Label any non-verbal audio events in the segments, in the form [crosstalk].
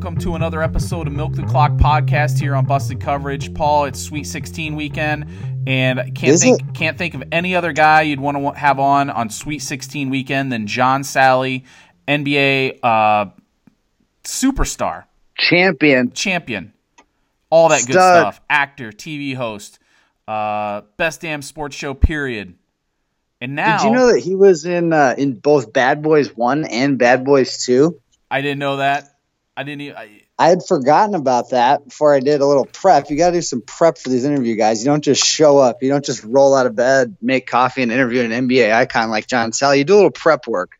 welcome to another episode of Milk the Clock podcast here on Busted Coverage. Paul, it's Sweet 16 weekend, and can't Is think it? can't think of any other guy you'd want to have on on Sweet 16 weekend than John Salley, NBA uh, superstar, Champion. champion, all that good stuff, actor, TV host, uh, best damn sports show, period. And now Did you know that he was in uh, in both Bad Boys One and Bad Boys Two? I didn't know that. I didn't. Even, I, I had forgotten about that before I did a little prep. You got to do some prep for these interview guys. You don't just show up. You don't just roll out of bed, make coffee, and interview an NBA icon like John Salley. You do a little prep work.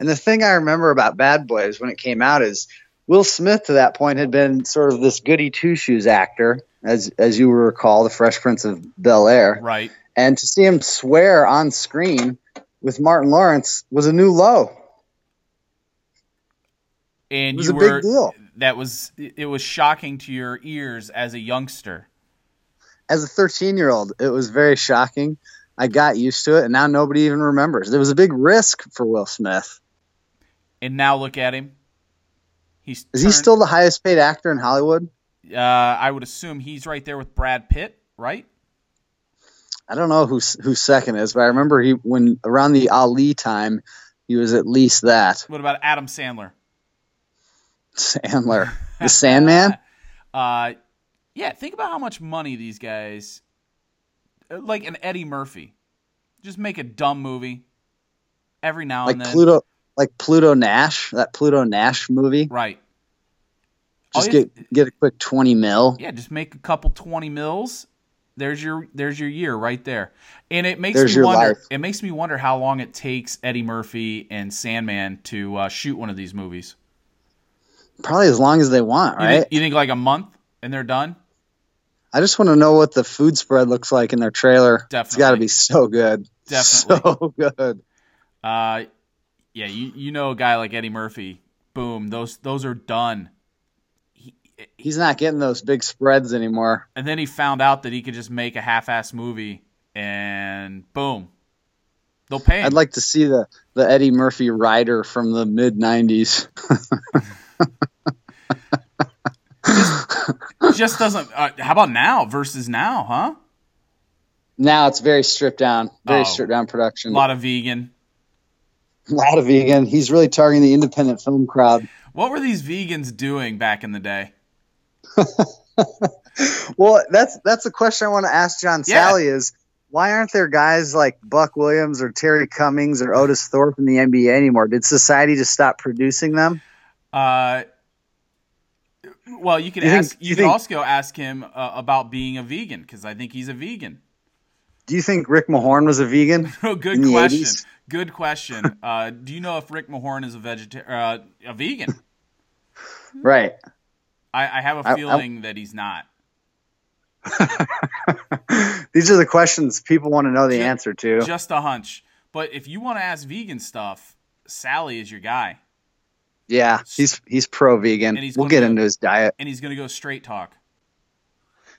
And the thing I remember about Bad Boys when it came out is Will Smith to that point had been sort of this goody two shoes actor, as as you will recall, the Fresh Prince of Bel Air. right. And to see him swear on screen with Martin Lawrence was a new low. And It was you a big were deal. that was it was shocking to your ears as a youngster As a 13 year old, it was very shocking. I got used to it, and now nobody even remembers. There was a big risk for Will Smith. and now look at him he's Is he still the highest paid actor in Hollywood? uh, i would assume he's right there with brad pitt right I don't know who who second is, but I remember he when around the Ali time, he was at least that. what about adam sandler Sandler, the Sandman. [laughs] uh yeah think about how much money these guys like an eddie murphy just make a dumb movie every now like and then Pluto, like Pluto Nash, that Pluto Nash movie. right Just you- get get a quick 20 mil. Yeah, just make a couple twenty mils. There's your there's your year right there. And it makes There's me wonder life. it makes me wonder how long it takes Eddie Murphy and Sandman to uh, shoot one of these movies. Probably as long as they want, You, right? think, you think like a month and they're done? I just want to know what the food spread looks like in their trailer. It's got to be so good. Definitely. So [laughs] good. Uh yeah, you you know a guy like Eddie Murphy, boom, those those are done. He, He's not getting those big spreads anymore. And then he found out that he could just make a half-ass movie and boom. They'll pay him. I'd like to see the, the Eddie Murphy rider from the mid 90s. [laughs] [laughs] just doesn't uh, how about now versus now, huh? now it's very stripped down, very Oh. stripped down production. A lot of vegan. [laughs] A lot of vegan. He's really targeting the independent film crowd. What were these vegans doing back in the day? [laughs] Well, that's that's a question I want to ask John Yeah. Salley is why aren't there guys like Buck Williams or Terry Cummings or Otis Thorpe in the NBA anymore? Did society just stop producing them? Uh, well, you could You think- ask. you you could think- also ask him uh, about being a vegan because I think he's a vegan. Do you think Rick Mahorn was a vegan? [laughs] Oh, good question. 80s? Good question. Uh, do you know if Rick Mahorn is a vegetarian, uh, a vegan? [laughs] right. I, I have a feeling that he's not. [laughs] These are the questions people want to know the Ju- answer to. Just a hunch. But if you want to ask vegan stuff, Salley is your guy, yeah, he's he's pro vegan. We'll get go- into his diet. and he's going to go straight talk.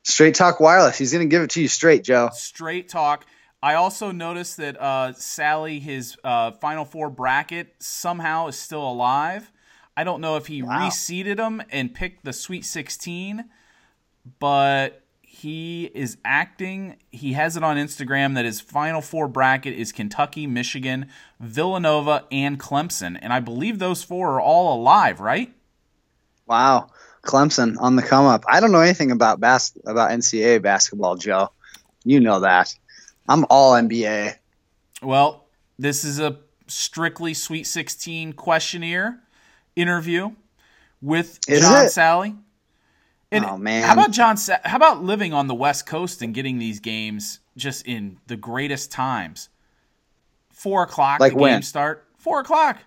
Straight Talk Wireless. He's going to give it to you straight, Joe. straight talk. I also noticed that uh, Salley, his uh, Final Four bracket, somehow is still alive. I don't know if he Wow. reseeded him and picked the Sweet 16, but he is acting. He has it on Instagram that his Final Four bracket is Kentucky, Michigan, Villanova, and Clemson. And I believe those four are all alive, right? Wow. Clemson on the come up. I don't know anything about bas- about NCAA basketball, Joe. You know that. I'm all NBA. Well, this is a strictly Sweet 16 questionnaire interview with Is John it? Salley. And Oh, man. How about John? Sa- how about living on the West Coast and getting these games just in the greatest times? Four o'clock. Like the when? games start. Four o'clock.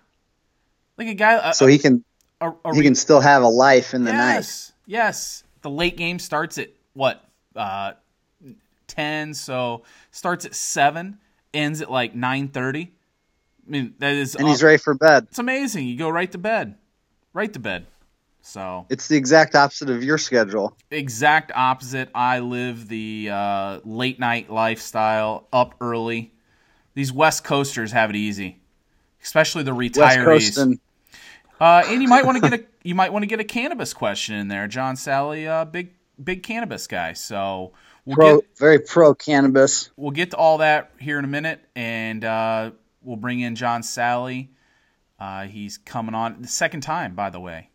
Like a guy. A, So he can a, a he re- can still have a life in the night. yes, yes. The late game starts at what? Uh, ten. So starts at seven, ends at like nine thirty. I mean, that is. And he's ready for bed. It's amazing. You go right to bed, right to bed. So It's the exact opposite of your schedule. exact opposite. I live the uh, late night lifestyle, up early. These West Coasters have it easy, especially the retirees. Uh, and you might want to get a [laughs] you might want to get a cannabis question in there. John Salley, uh, big big cannabis guy. So we'll Pro, get very pro cannabis. we'll get to all that here in a minute, and uh, we'll bring in John Salley. Uh, he's coming on the second time, by the way.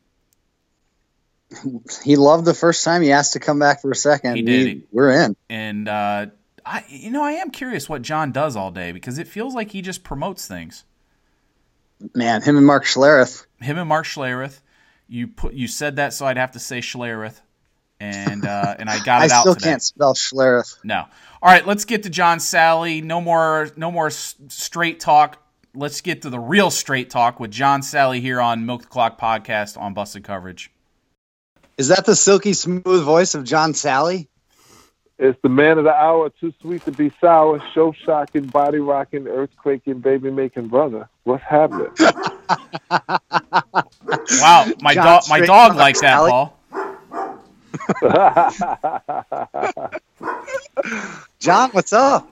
He loved the first time. He asked to come back for a second. He did. we're in. And uh, I, you know, I am curious what John does all day because it feels like he just promotes things. Man, him and Mark Schlereth. Him and Mark Schlereth. You put you said that, so I'd have to say Schlereth, and uh, [laughs] and I got I it out still today. can't spell Schlereth. No. All right, let's get to John Salley. No more no more straight talk. Let's get to the real straight talk with John Salley here on Milk the Clock podcast on Busted Coverage. Is that the silky smooth voice of John Salley? It's the man of the hour, too sweet to be sour, show shocking, body rocking, earthquaking, baby making brother. What's happening? [laughs] Wow, my dog my dog likes that, Salley. Paul. [laughs] John, what's up?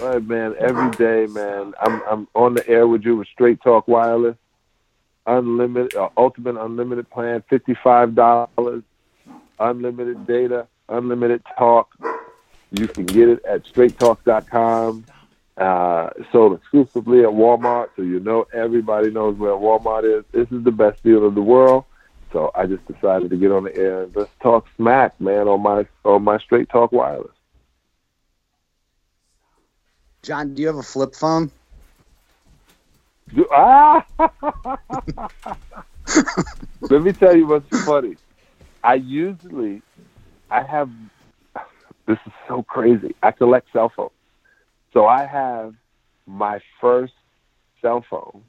All right, man. Every day, man. I'm I'm on the air with you with Straight Talk Wireless, unlimited, uh, ultimate unlimited plan, fifty five dollars, unlimited data, unlimited talk. You can get it at straighttalk.com. Uh, sold exclusively at Walmart, so you know everybody knows where Walmart is. This is the best deal in the world. So I just decided to get on the air and let's talk smack, man, on my on my Straight Talk Wireless. John, do you have a flip phone? Do- ah! [laughs] Let me tell you what's funny. I usually, I have, this is so crazy. I collect cell phones. So I have my first cell phone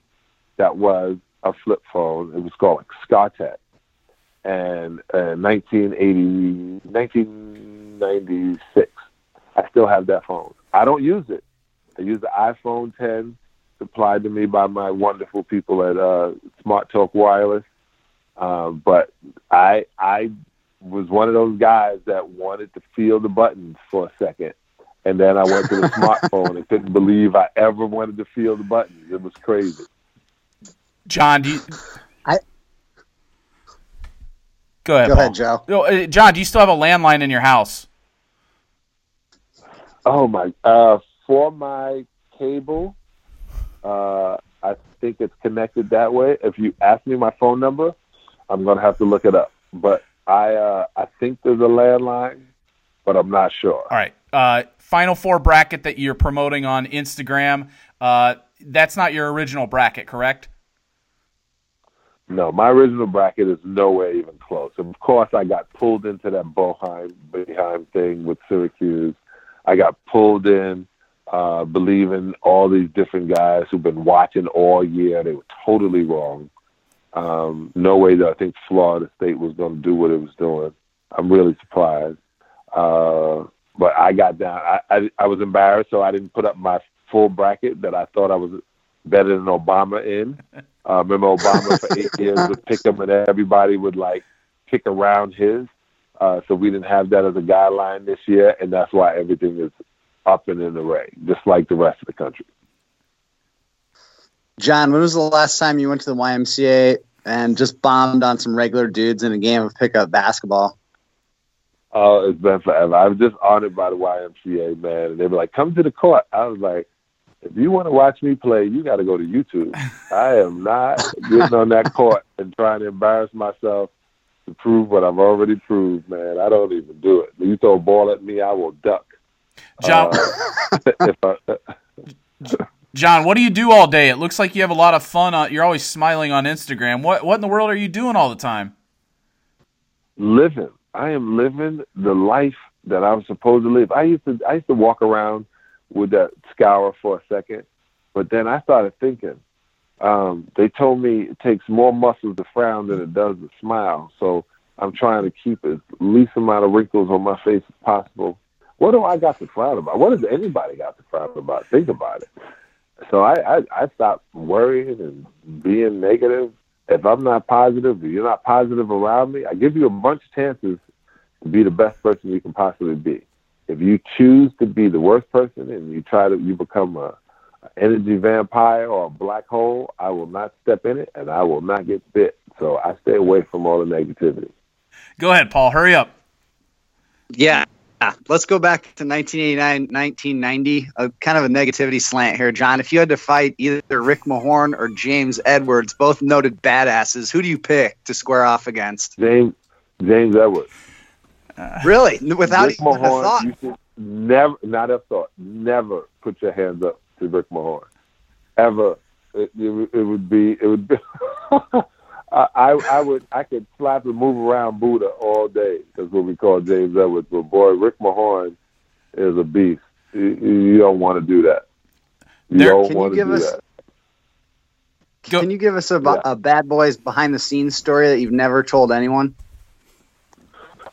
that was a flip phone. It was called StarTAC. And uh, 1980, 1996, I still have that phone. I don't use it. I use the iPhone 10 supplied to me by my wonderful people at uh, Smart Talk Wireless. Um, but I I was one of those guys that wanted to feel the buttons for a second, and then I went to the [laughs] smartphone and couldn't believe I ever wanted to feel the buttons. It was crazy. John, do you I- Go ahead, Go Paul. ahead, Joe. Oh, uh, John, do you still have a landline in your house? Oh my! Uh, for my cable, uh, I think it's connected that way. If you ask me my phone number, I'm gonna have to look it up. But I uh, I think there's a landline, but I'm not sure. All right. Uh, Final Four bracket that you're promoting on Instagram. Uh, that's not your original bracket, correct? No, my original bracket is nowhere even close. Of course, I got pulled into that Boheim Boeheim thing with Syracuse. I got pulled in, uh, believing all these different guys who've been watching all year. They were totally wrong. Um, no way that I think Florida State was going to do what it was doing. I'm really surprised. Uh, but I got down. I, I, I was embarrassed, so I didn't put up my full bracket that I thought I was better than Obama in. Uh, remember Obama for eight [laughs] years would pick him, and everybody would like pick around his. Uh, so we didn't have that as a guideline this year, and that's why everything is up and in the array, just like the rest of the country. John, when was the last time you went to the YMCA and just bombed on some regular dudes in a game of pickup basketball? Oh, it's been forever. I was just honored by the YMCA, man. And they were like, come to the court. I was like, if you want to watch me play, you got to go to YouTube. [laughs] I am not getting on that court and trying to embarrass myself to prove what I've already proved, man. I don't even do it. You throw a ball at me, I will duck. John, Uh, [laughs] I, John, what do you do all day? It looks like you have a lot of fun. On, you're always smiling on Instagram. What what in the world are you doing all the time? living. I am living the life that I'm supposed to live. I used to I used to walk around with that scour for a second, but then I started thinking. Um, they told me it takes more muscles to frown than it does to smile. So I'm trying to keep as least amount of wrinkles on my face as possible. What do I got to frown about? What does anybody got to frown about? Think about it. So I, I, I stopped worrying and being negative if I'm not positive, if you're not positive around me, I give you a bunch of chances to be the best person you can possibly be. If you choose to be the worst person and you try to, you become a, a energy vampire or a black hole, I will not step in it and I will not get bit. So I stay away from all the negativity. Go ahead, Paul. Hurry up. Yeah. Ah, let's go back to 1989, 1990. A kind of a negativity slant here, John. If you had to fight either Rick Mahorn or James Edwards, both noted badasses, who do you pick to square off against? James James Edwards. Uh, really? Without Rick even a thought? you should never, not a thought, never put your hands up to Rick Mahorn, ever. It, it, it would be, it would be. [laughs] I, I I would, I could slap and move around Buddha all day. That's what we call James Edwards. But boy, Rick Mahorn is a beast. You, you don't want to do that. You There- don't Can you want to give do us- that. Go- Can you give us a, Yeah. a Bad Boys behind the scenes story that you've never told anyone?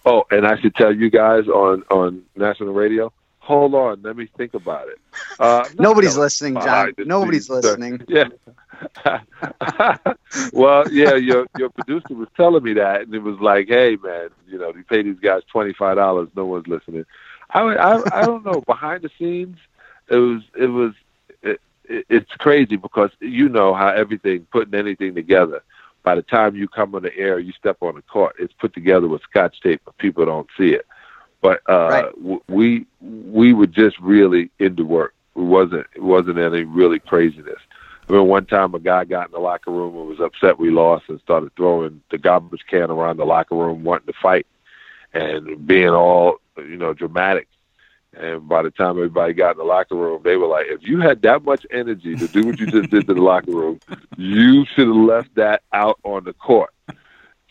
Oh, and I should tell you guys on on national radio. Hold on, let me think about it. Uh, Nobody's no, listening, John. Nobody's scenes, sir. listening. Yeah. [laughs] well, yeah, your your producer was telling me that, and it was like, hey, man, you know, you pay these guys twenty five dollars, no one's listening. I, I I don't know. Behind the scenes, it was it was it, it, it's crazy because you know how everything putting anything together. By the time you come on the air, you step on the court. It's put together with scotch tape, but people don't see it. But uh, Right. w- we we were just really into work. It wasn't it wasn't any really craziness. I remember one time a guy got in the locker room and was upset we lost and started throwing the garbage can around the locker room wanting to fight and being all, you know, dramatic. And by the time everybody got in the locker room, they were like, if you had that much energy to do what you just did to the locker room, you should have left that out on the court.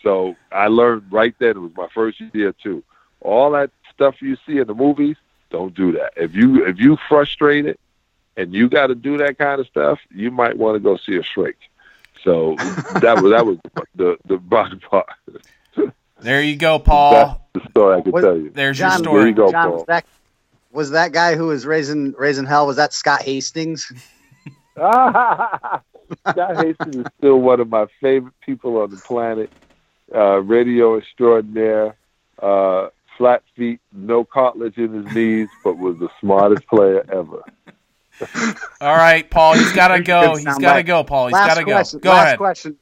So I learned right then, it was my first year too. All that stuff you see in the movies, don't do that. If you if you frustrated and you got to do that kind of stuff, you might want to go see a shrink. So that was that was the the bottom [laughs] part. There you go, Paul. That's the story I could What- tell you. There's your John, There story. you go, John, Paul. was that was that guy who was raising raising hell? Was that Scott Hastings? [laughs] [laughs] Scott Hastings is still one of my favorite people on the planet. Uh, radio extraordinaire, uh, flat feet, no cartilage in his knees, but was the smartest player ever. All right, Paul. He's [laughs] got to go. He's got to go, Paul. He's got to go. question. Go last ahead. question.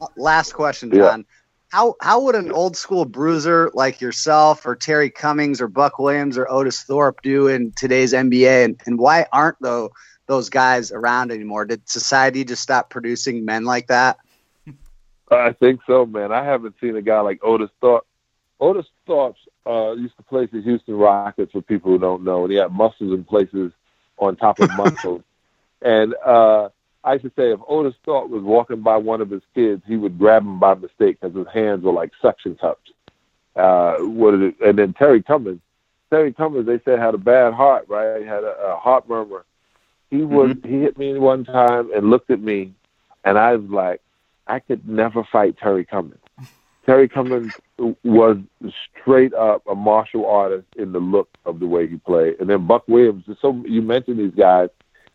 Uh, Last question, Yeah. John. How how would an old school bruiser like yourself or Terry Cummings or Buck Williams or Otis Thorpe do in today's NBA, and, and why aren't though those guys around anymore? Did society just stop producing men like that? I think so, man. I haven't seen a guy like Otis Thorpe. Otis Thorpe uh, used to play for the Houston Rockets for people who don't know, and he had muscles in places on top of muscles. [laughs] and uh, I used to say if Otis Thorpe was walking by one of his kids, he would grab him by mistake because his hands were like suction cups. Uh, what is it? And then Terry Cummings. Terry Cummings, they said had a bad heart, right? He had a, a heart murmur. He would he hit me one time and looked at me, and I was like, I could never fight Terry Cummings. Terry Cummings was straight up a martial artist in the look of the way he played. And then Buck Williams, so you mentioned these guys.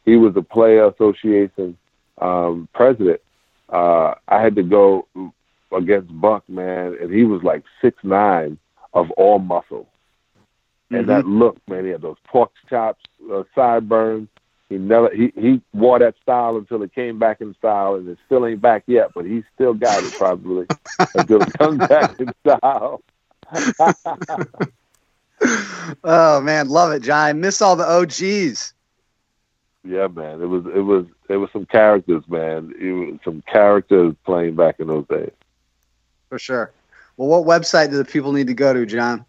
He was a player association um, president. Uh, I had to go against Buck, man, and he was like six nine of all muscle. And that look, man, he had those pork chops, uh, sideburns. He never he he wore that style until it came back in style, and it still ain't back yet. But he still got it probably until [laughs] it comes back in style. [laughs] Oh man, love it, John. I miss all the OGs. yeah, man, it was it was it was some characters, man. It was some characters playing back in those days. For sure. Well, what website do the people need to go to, John?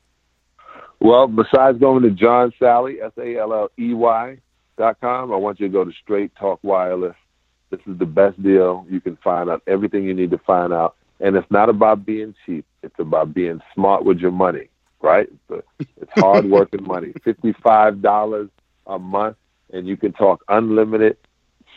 Well, besides going to John Salley S A L L E Y com, I want you to go to Straight Talk Wireless. This is the best deal. You can find out everything you need to find out, and it's not about being cheap. It's about being smart with your money, right? It's, [laughs] hard working money. Fifty five dollars a month, and you can talk unlimited,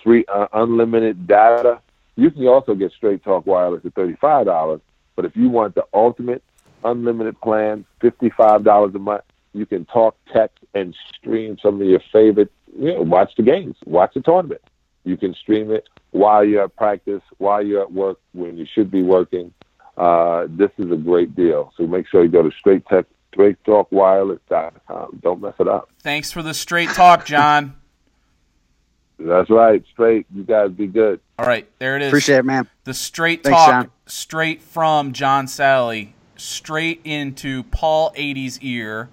free, uh, unlimited data. You can also get Straight Talk Wireless at thirty five dollars. But if you want the ultimate unlimited plan, fifty-five dollars a month. You can talk, text, and stream some of your favorite. You know, watch the games, watch the tournament. You can stream it while you're at practice, while you're at work, when you should be working. Uh, this is a great deal. So make sure you go to straight tech, straighttalkwireless.com. Don't mess it up. Thanks for the straight talk, John. [laughs] That's right. Straight. You guys be good. All right, there it is. Appreciate it, man. The straight Thanks, talk, John. straight from John Salley, straight into Paul 80's ear.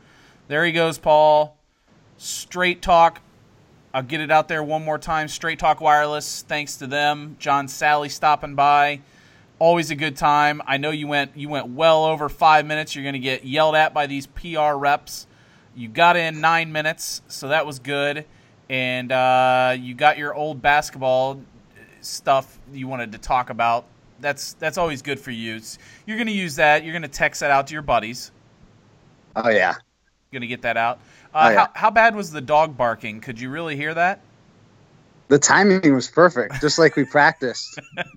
There he goes, Paul. Straight talk. I'll get it out there one more time. Straight Talk Wireless. Thanks to them. John Salley stopping by. Always a good time. I know you went you went well over five minutes. You're going to get yelled at by these PR reps. You got in nine minutes, so that was good. And uh, you got your old basketball stuff you wanted to talk about. That's that's always good for you. It's, you're going to use that. You're going to text that out to your buddies. Oh yeah. Going to get that out. Uh, Oh, yeah. how, how bad was the dog barking? Could you really hear that? The timing was perfect, just like we practiced. [laughs]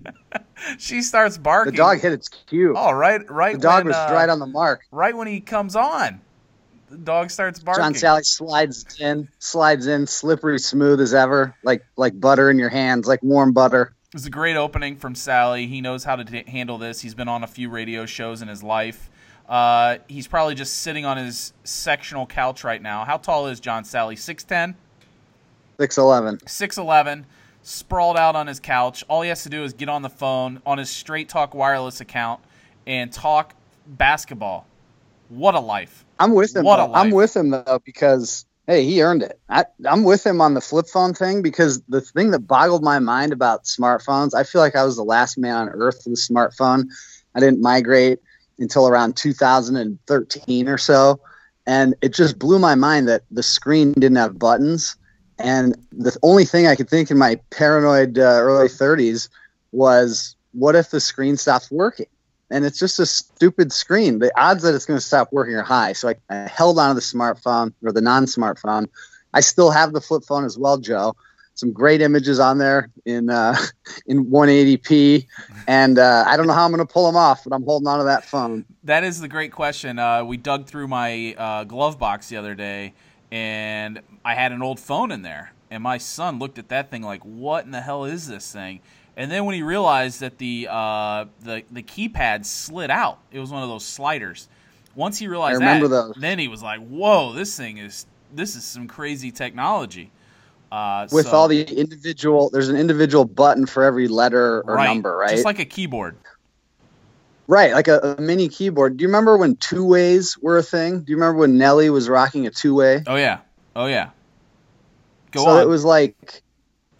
She starts barking. The dog hit its cue. Oh, right, right. the dog when, was uh, right on the mark. right when he comes on. The dog starts barking. John Salley slides in, slides in, slippery smooth as ever, like like butter in your hands, like warm butter. It was a great opening from Salley. He knows how to handle this. He's been on a few radio shows in his life. Uh, he's probably just sitting on his sectional couch right now. How tall is John Salley? 6'10? Six eleven. 6'11, sprawled out on his couch. All he has to do is get on the phone on his Straight Talk Wireless account and talk basketball. What a life. I'm with him. What a though. I'm with him though because hey, he earned it. I, I'm with him on the flip phone thing because the thing that boggled my mind about smartphones, I feel like I was the last man on earth with a smartphone. I didn't migrate until around 2013 or so, and it just blew my mind that the screen didn't have buttons. And the only thing I could think in my paranoid uh, early 30s was, what if the screen stops working? and it's just a stupid screen. The odds that it's going to stop working are high. So I, I held onto the smartphone or the non-smartphone. I still have the flip phone as well, Joe. Some great images on there in uh, [laughs] in 180p, and uh, I don't know how I'm going to pull them off, but I'm holding onto that phone. That is the great question. Uh, we dug through my uh, glove box the other day, and I had an old phone in there. And my son looked at that thing like, "What in the hell is this thing?" And then when he realized that the uh, the the keypad slid out, it was one of those sliders. Once he realized that, those. then he was like, "Whoa, this thing is this is some crazy technology." Uh, With so- all the individual, there's an individual button for every letter or right, number, right? Just like a keyboard. right, like a, a mini keyboard. Do you remember when two ways were a thing? Do you remember when Nelly was rocking a two way? Oh yeah, oh yeah. Go so on. it was like it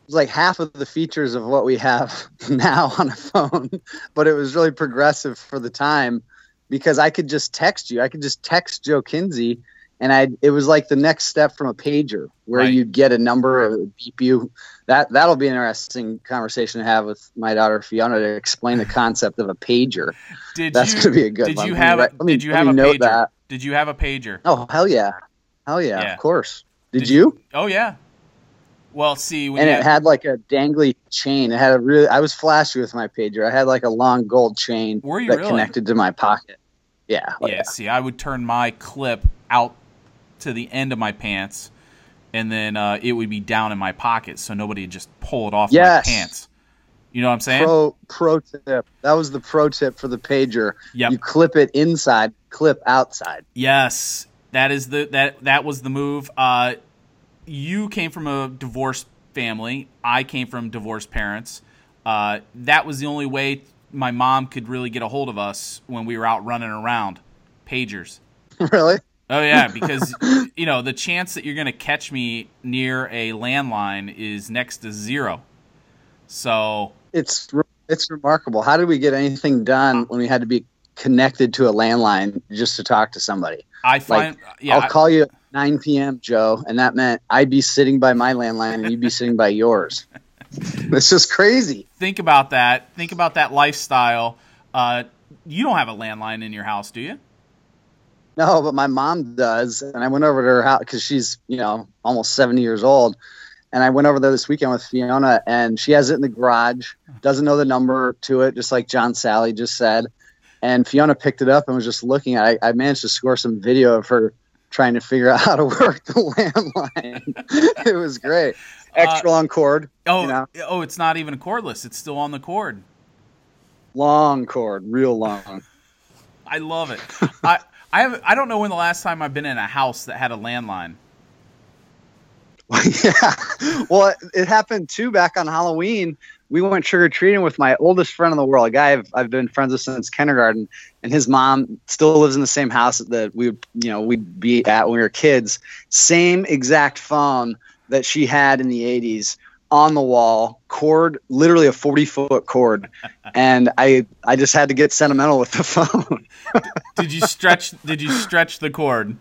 was like half of the features of what we have [laughs] now on a phone, [laughs] but it was really progressive for the time because I could just text you. I could just text Joe Kinsey, and I it was like the next step from a pager where Right. you'd get a number, beep you. That that'll be an interesting conversation to have with my daughter Fiona to explain the concept of a pager. did That's you, going to be a good did one. you have a, let me- did you have a pager? that. Did you have a pager? Oh hell yeah, hell yeah, Yeah. of course. Did, Did you? Oh yeah. Well, see, when and you it had like a dangly chain. It had a really. I was flashy with my pager. I had like a long gold chain that really? connected to my pocket. Yeah. oh, yeah, see, I would turn my clip out to the end of my pants, and then uh, it would be down in my pocket, so nobody would just pull it off Yes. my pants. You know what I'm saying? Pro pro tip. That was the pro tip for the pager. Yep. You clip it inside, clip outside. Yes, that is the that that was the move. Uh, you came from a divorced family. I came from divorced parents. Uh, that was the only way my mom could really get a hold of us when we were out running around. Pagers. [laughs] really? Oh yeah, [laughs] because you know the chance that you're going to catch me near a landline is next to zero. So It's it's remarkable. How did we get anything done when we had to be connected to a landline just to talk to somebody? I find yeah, I'll call you at 9 p.m., Joe, and that meant I'd be sitting by my landline and you'd be sitting by yours. [laughs] It's just crazy. think about that. Think about that lifestyle. Uh, you don't have a landline in your house, do you? No, but my mom does, and I went over to her house because she's you know almost seventy years old, and I went over there this weekend with Fiona, and she has it in the garage. Doesn't know the number to it, just like John Salley just said. And Fiona picked it up and was just looking. I, I managed to score some video of her trying to figure out [laughs] how to work the landline. [laughs] it was great. Uh, Extra long cord, Oh, You know? oh, it's not even a cordless. It's still on the cord. long cord, real long. [laughs] I love it. I I have I don't know when the last time I've been in a house that had a landline. [laughs] yeah. Well, it, it happened too back on Halloween. We went trick or treating with my oldest friend in the world, a guy I've, I've been friends with since kindergarten, and his mom still lives in the same house that we, you know, we'd be at when we were kids. Same exact phone that she had in the '80s on the wall, cord, literally a 40 foot cord, [laughs] and I, I just had to get sentimental with the [laughs] phone. did you stretch? Did you stretch the cord?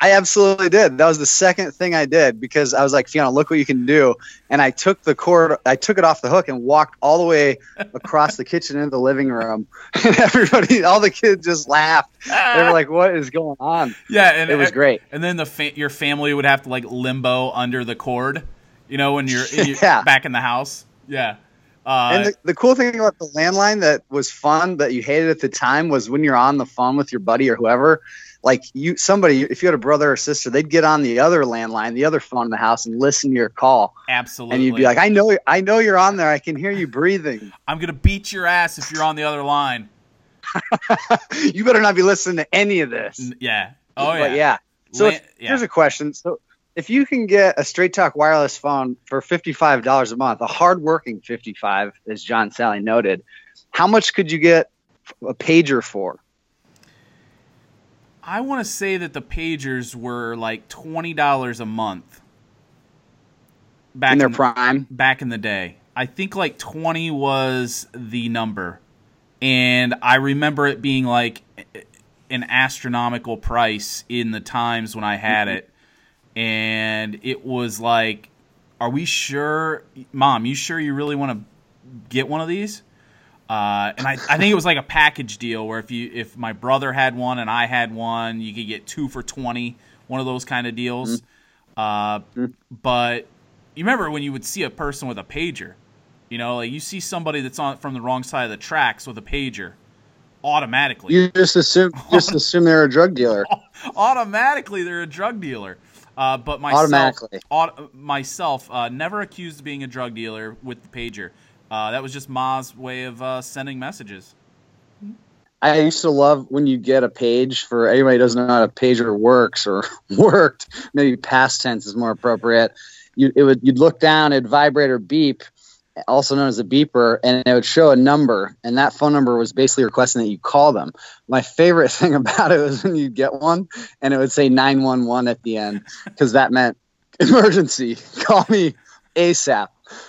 I absolutely did. That was the second thing I did because I was like, Fiona, look what you can do. And I took the cord, I took it off the hook and walked all the way across the kitchen into the living room. [laughs] And everybody, all the kids just laughed. They were like, what is going on? Yeah. And it was great. And then the fa- your family would have to like limbo under the cord, you know, when you're, you're [laughs] back in the house. Yeah. Uh, And the, the cool thing about the landline that was fun that you hated at the time was when you're on the phone with your buddy or whoever, like you somebody if you had a brother or sister, they'd get on the other landline, the other phone in the house and listen to your call. absolutely. And you'd be like, I know I know you're on there. I can hear you breathing. [laughs] I'm going to beat your ass if you're on the other line. [laughs] you better not be listening to any of this. Yeah. Oh, yeah. But yeah. So La- if- yeah. here's a question. So if you can get a straight talk wireless phone for $55 a month, a hardworking 55, as John Salley noted, how much could you get a pager for? I want to say that the pagers were like $20 a month. Back in their the- prime? back in the day. I think like 20 was the number. And I remember it being like an astronomical price in the times when I had mm-hmm. it. And it was like, are we sure, mom, you sure you really want to get one of these? Uh, and I, I think it was like a package deal where if you if my brother had one and I had one, you could get two for twenty, one of those kind of deals. Uh, but you remember when you would see a person with a pager, you know, like you see somebody that's on from the wrong side of the tracks with a pager, automatically, You just assume just assume they're a drug dealer. [laughs] automatically they're a drug dealer. Uh, but myself, aut- myself, uh, never accused of being a drug dealer with the pager. Uh, that was just Ma's way of uh, sending messages. I used to love when you get a page for anybody who doesn't know how a pager works or [laughs] worked. Maybe past tense is more appropriate. You it would you'd look down, it'd vibrate or beep, also known as a beeper, and it would show a number, and that phone number was basically requesting that you call them. My favorite [laughs] thing about it was when you get one, and it would say nine one one at the end because that meant [laughs] emergency. Call me ASAP.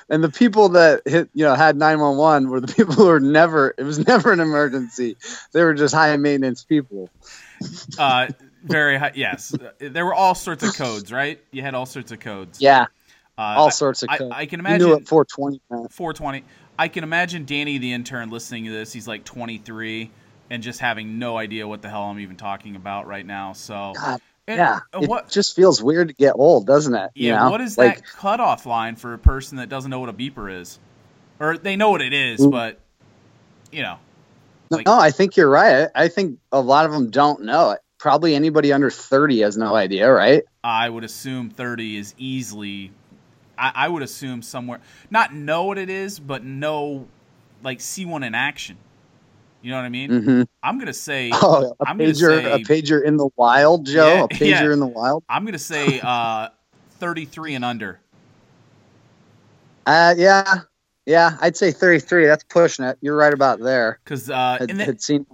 And the people that hit, you know, had 911 were the [laughs] people who were never, it was never an emergency. They were just high maintenance people. Uh, very high, yes. There were all sorts of codes, right? You had all sorts of codes. Yeah, uh, all sorts of I. I can You knew imagine what 420 meant. 420. I can imagine Danny the intern listening to this. He's like 23 and just having no idea what the hell I'm even talking about right now. So God, and- yeah, and it what? just feels weird to get old, doesn't it? You Yeah, know? what is like, that cutoff line for a person that doesn't know what a beeper is, or they know what it is, but you know, No, like- no, I think you're right. I I think a lot of them don't know it. Probably anybody under 30 has no idea, right? I would assume 30 is easily. I, I would assume somewhere not know what it is, but know like see one in action. You know what I mean? hmm I'm gonna say [laughs] Oh, a I'm pager, say- a pager in the wild, Joe. Yeah, a pager yeah. in the wild. I'm gonna say [laughs] uh, 33 and under. Uh, yeah, yeah. I'd say 33. That's pushing it. You're right about there. Because uh, Had, and then seen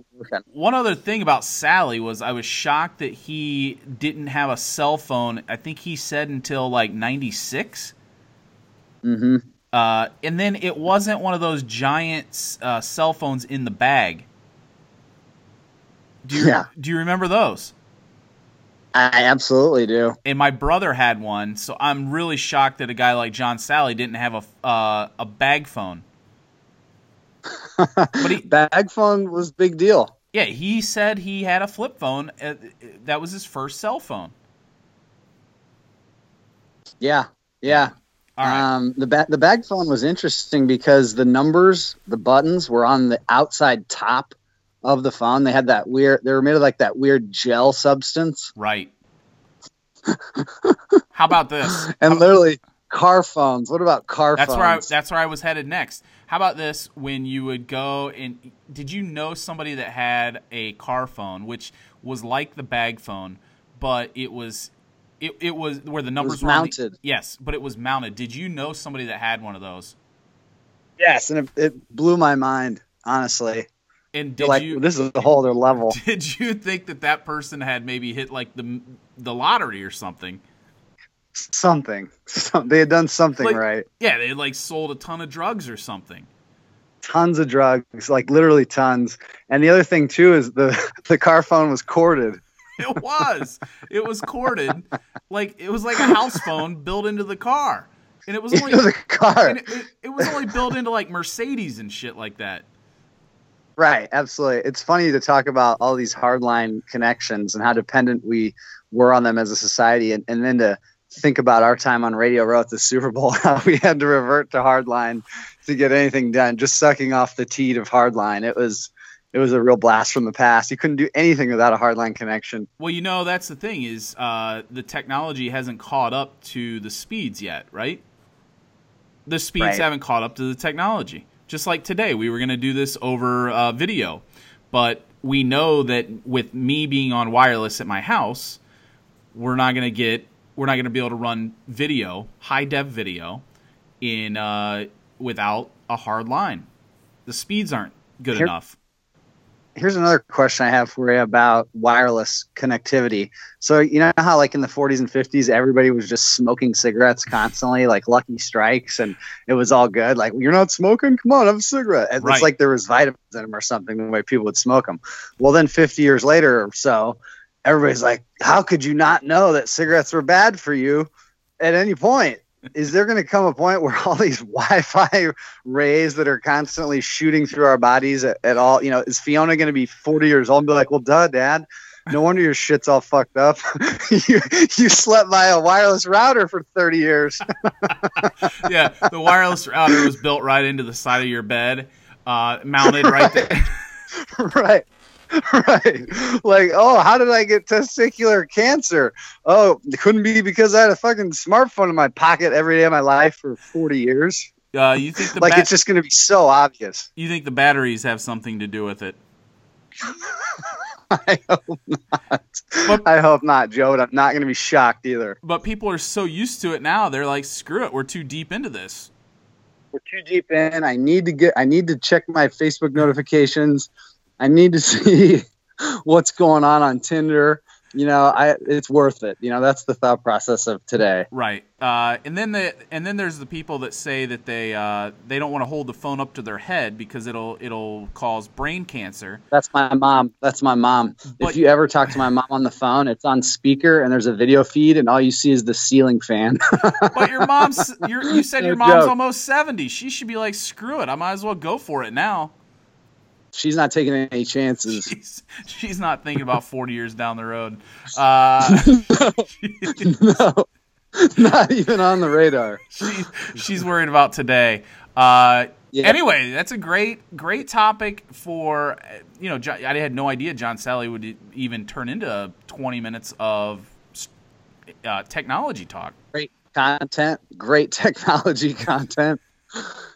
one other thing about Salley was I was shocked that he didn't have a cell phone. I think he said until like 96. Hmm Uh, and then it wasn't one of those giant uh, cell phones in the bag. Do you, Yeah. do you remember those? I absolutely do. And my brother had one, so I'm really shocked that a guy like John Salley didn't have a uh, a bag phone. But he, [laughs] Bag phone was big deal. yeah, he said he had a flip phone. Uh, that was his first cell phone. Yeah, yeah. Right. Um, the ba- the bag phone was interesting because the numbers, the buttons were on the outside top of the phone. They had that weird. They were made of like that weird gel substance, Right. [laughs] How about this? and literally car phones. What about car That's phones? where I, that's where I was headed next. How about this? When you would go and did you know somebody that had a car phone, which was like the bag phone, but it was It, it was where the numbers were on the- mounted. yes, but it was mounted. Did you know somebody that had one of those? Yes, and it, it blew my mind, honestly. And did like, you this is a whole other level. [laughs] did you think that that person had maybe hit like the the lottery or something? Something. Some, they had done something Like- right. Yeah, they like sold a ton of drugs or something. Tons of drugs, like literally tons. And the other thing too is the [laughs] the car phone was corded. [laughs] It was. it was corded. Like it was like a house phone built into the car. And it was [laughs] only into the car. and it, it, it was only built into like Mercedes and shit like that. Right, absolutely. It's funny to talk about all these hardline connections and how dependent we were on them as a society, and, and then to think about our time on Radio Row at the Super Bowl, [laughs] how we had to revert to hardline to get anything done, just sucking off the teat of hardline. It was it was a real blast from the past. You couldn't do anything without a hardline connection. Well, you know, that's the thing is uh, the technology hasn't caught up to the speeds yet, right? The speeds Right. haven't caught up to the technology. Just like today, we were going to do this over uh, video, but we know that with me being on wireless at my house, we're not going to get, we're not going to be able to run video, high def video, in uh, without a hard line. The speeds aren't good enough. Here's another question I have for you about wireless connectivity. So you know how like in the 40s and 50s everybody was just smoking cigarettes constantly, like Lucky Strikes, and it was all good. Like you're not smoking, come on, have a cigarette. And Right. It's like there was vitamins in them or something the way people would smoke them. Well, then 50 years later or so, everybody's like, how could you not know that cigarettes were bad for you at any point? Is there going to come a point where all these [laughs] Wi-Fi rays that are constantly shooting through our bodies at, at all, you know, is Fiona going to be 40 years old and be like, well, duh, dad, no wonder your shit's all fucked up. [laughs] you, you slept by a wireless router for 30 years. [laughs] yeah, the wireless router was built right into the side of your bed, uh, mounted right there. right. [laughs] Right. Like, oh, how did I get testicular cancer? Oh, it couldn't be because I had a fucking smartphone in my pocket every day of my life for 40 years. Uh, you think the [laughs] Like, it's just going to be so obvious. you think the batteries have something to do with it? [laughs] I hope not. But- I hope not, Joe, I'm not going to be shocked either. But people are so used to it now. They're like, screw it, we're too deep into this. We're too deep in. I need to get, I need to check my Facebook notifications. I need to [laughs] see what's going on on Tinder. You know, I, it's worth it. You know, that's the thought process of today. Right. Uh, and then the and then there's the people that say that they uh, they don't want to hold the phone up to their head because it'll it'll cause brain cancer. That's my mom. That's my mom. But- if you ever talk to my mom on the phone, it's on speaker and there's a video feed, and all you see is the ceiling fan. [laughs] But your mom's you said No your mom's joke. almost seventy. She should be like, screw it. I might as well go for it now. She's not taking any chances. She's, she's not thinking about [laughs] 40 years down the road. Uh, [laughs] [laughs] no, not even on the radar. she, she's worried about today. Uh, Yeah. Anyway, that's a great, great topic for, you know, I had no idea John Salley would even turn into 20 minutes of uh, technology talk. Great content, great technology content.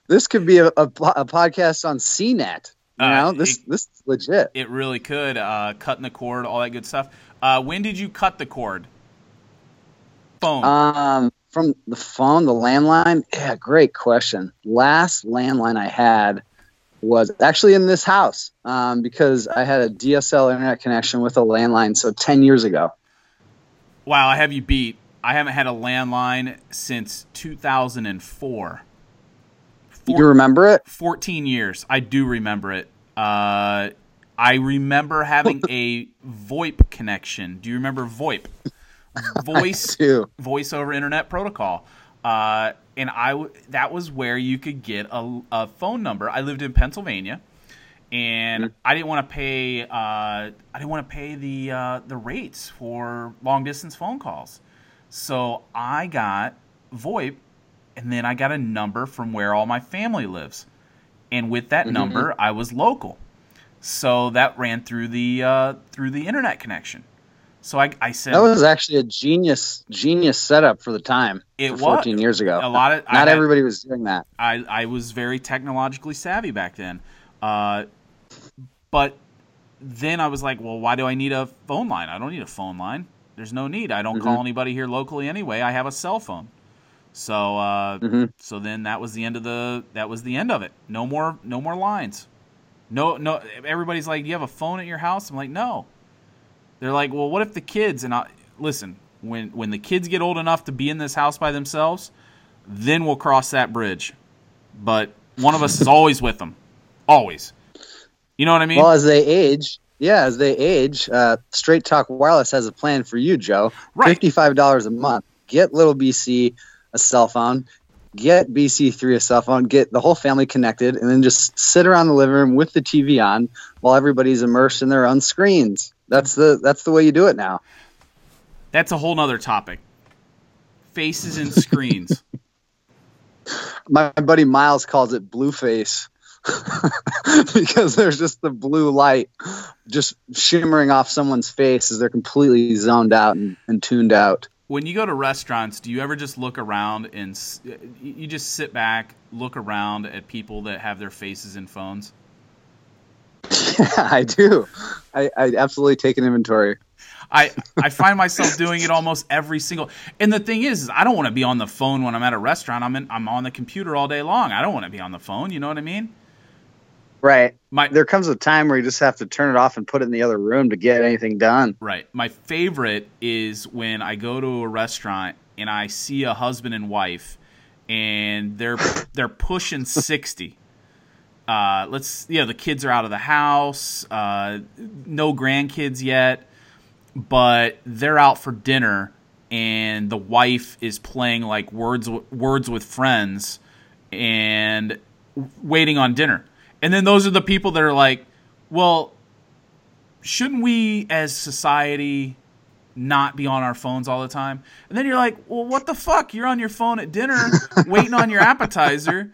This could be a, a, a podcast on CNET. You Uh, know, this it- this is legit. It really could. Uh, cutting the cord, all that good stuff. Uh, when did you cut the cord? Phone. Um, from the phone, the landline. Yeah, great question. Last landline I had was actually in this house um, because I had a DSL internet connection with a landline. So ten years ago. wow, I have you beat. I haven't had a landline since 2004. You remember it? 14 years. I do remember it. Uh, I remember having a VoIP connection. Do you remember VoIP? [laughs] Voice voice over internet protocol. Uh, and I that was where you could get a, a phone number. I lived in Pennsylvania, and I didn't want to pay. Uh, I didn't want to pay the uh, the rates for long distance phone calls, so I got VoIP, and then I got a number from where all my family lives, and with that number, I was local, so that ran through the uh, through the internet connection. So I, I said That was actually a genius genius setup for the time. It for 14 years ago. a lot of Not had- everybody was doing that. I, I was very technologically savvy back then. Uh, but then I was like, well, why do I need a phone line? I don't need a phone line. There's no need. I don't call anybody here locally anyway. I have a cell phone. So uh, Mhm. so then that was the end of the that was the end of it. No more no more lines. No no. Everybody's like, "Do you have a phone at your house?" I'm like, "No." They're like, "Well, what if the kids?" And I listen when when the kids get old enough to be in this house by themselves, then we'll cross that bridge. But one of us is always with them, always. You know what I mean? Well, as they age, yeah, as they age, uh, Straight Talk Wireless has a plan for you, Joe. Right. Fifty-five dollars a month. Get little BC a cell phone. Get BC3 a cell phone. Get the whole family connected, and then just sit around the living room with the TV on while everybody's immersed in their own screens. That's the that's the way you do it now. That's a whole nother topic. Faces and screens. [laughs] My buddy Miles calls it blue face. [laughs] because there's just the blue light just shimmering off someone's face as they're completely zoned out and, and tuned out. When you go to restaurants, do you ever just look around and s- you just sit back, look around at people that have their faces in phones? Yeah, [laughs] I do. I, I absolutely take an inventory. I I find myself doing it almost every single. And the thing is, is I don't want to be on the phone when I'm at a restaurant. I'm in, I'm on the computer all day long. I don't want to be on the phone. You know what I mean? Right. My There comes a time where you just have to turn it off and put it in the other room to get anything done. Right. My favorite is when I go to a restaurant and I see a husband and wife and they're [laughs] they're pushing 60. Uh, let's yeah, the kids are out of the house, uh, no grandkids yet, but they're out for dinner and the wife is playing like words words with friends and waiting on dinner. And then those are the people that are like, well, shouldn't we as society not be on our phones all the time? And then you're like, well, what the fuck? You're on your phone at dinner [laughs] waiting on your appetizer.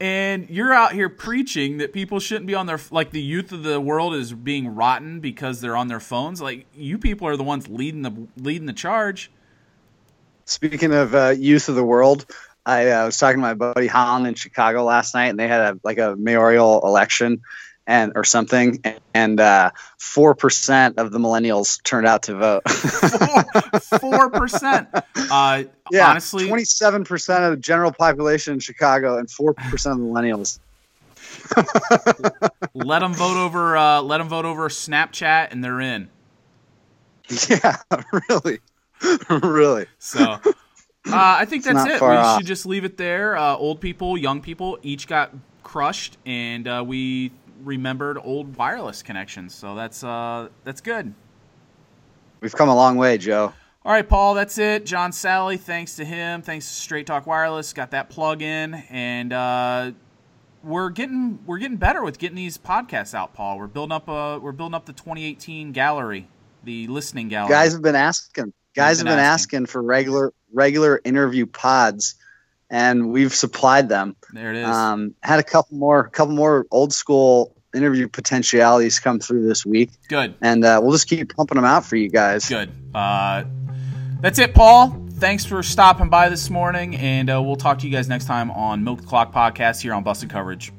And you're out here preaching that people shouldn't be on their like the youth of the world is being rotten because they're on their phones. Like you people are the ones leading the leading the charge. Speaking of uh, youth of the world, I uh, was talking to my buddy Holland in Chicago last night, and they had a, like a mayoral election, and or something, and uh, four percent of the millennials turned out to vote. [laughs] Four percent. [laughs] Uh, yeah, honestly, twenty-seven percent of the general population in Chicago, and four percent of the millennials. [laughs] let them vote over. Uh, let them vote over Snapchat, and they're in. Yeah, really, really. So uh, I think that's it. We off. should just leave it there. Uh, old people, young people, each got crushed, and uh, we remembered old wireless connections. So that's uh, that's good. We've come a long way, Joe. All right, Paul, that's it. John Salley, thanks to him. Thanks to Straight Talk Wireless, got that plug in, and uh, we're getting we're getting better with getting these podcasts out, Paul. We're building up a we're building up the 2018 gallery, the listening gallery. Guys have been asking. Guys have been asking. asking for regular regular interview pods, and we've supplied them. there it is. Um, had a couple more, couple more old school interview potentialities come through this week, good. and uh, we'll just keep pumping them out for you guys. Good. Uh, that's it, Paul. Thanks for stopping by this morning, and uh, we'll talk to you guys next time on Milk the Clock Podcast here on Busted Coverage.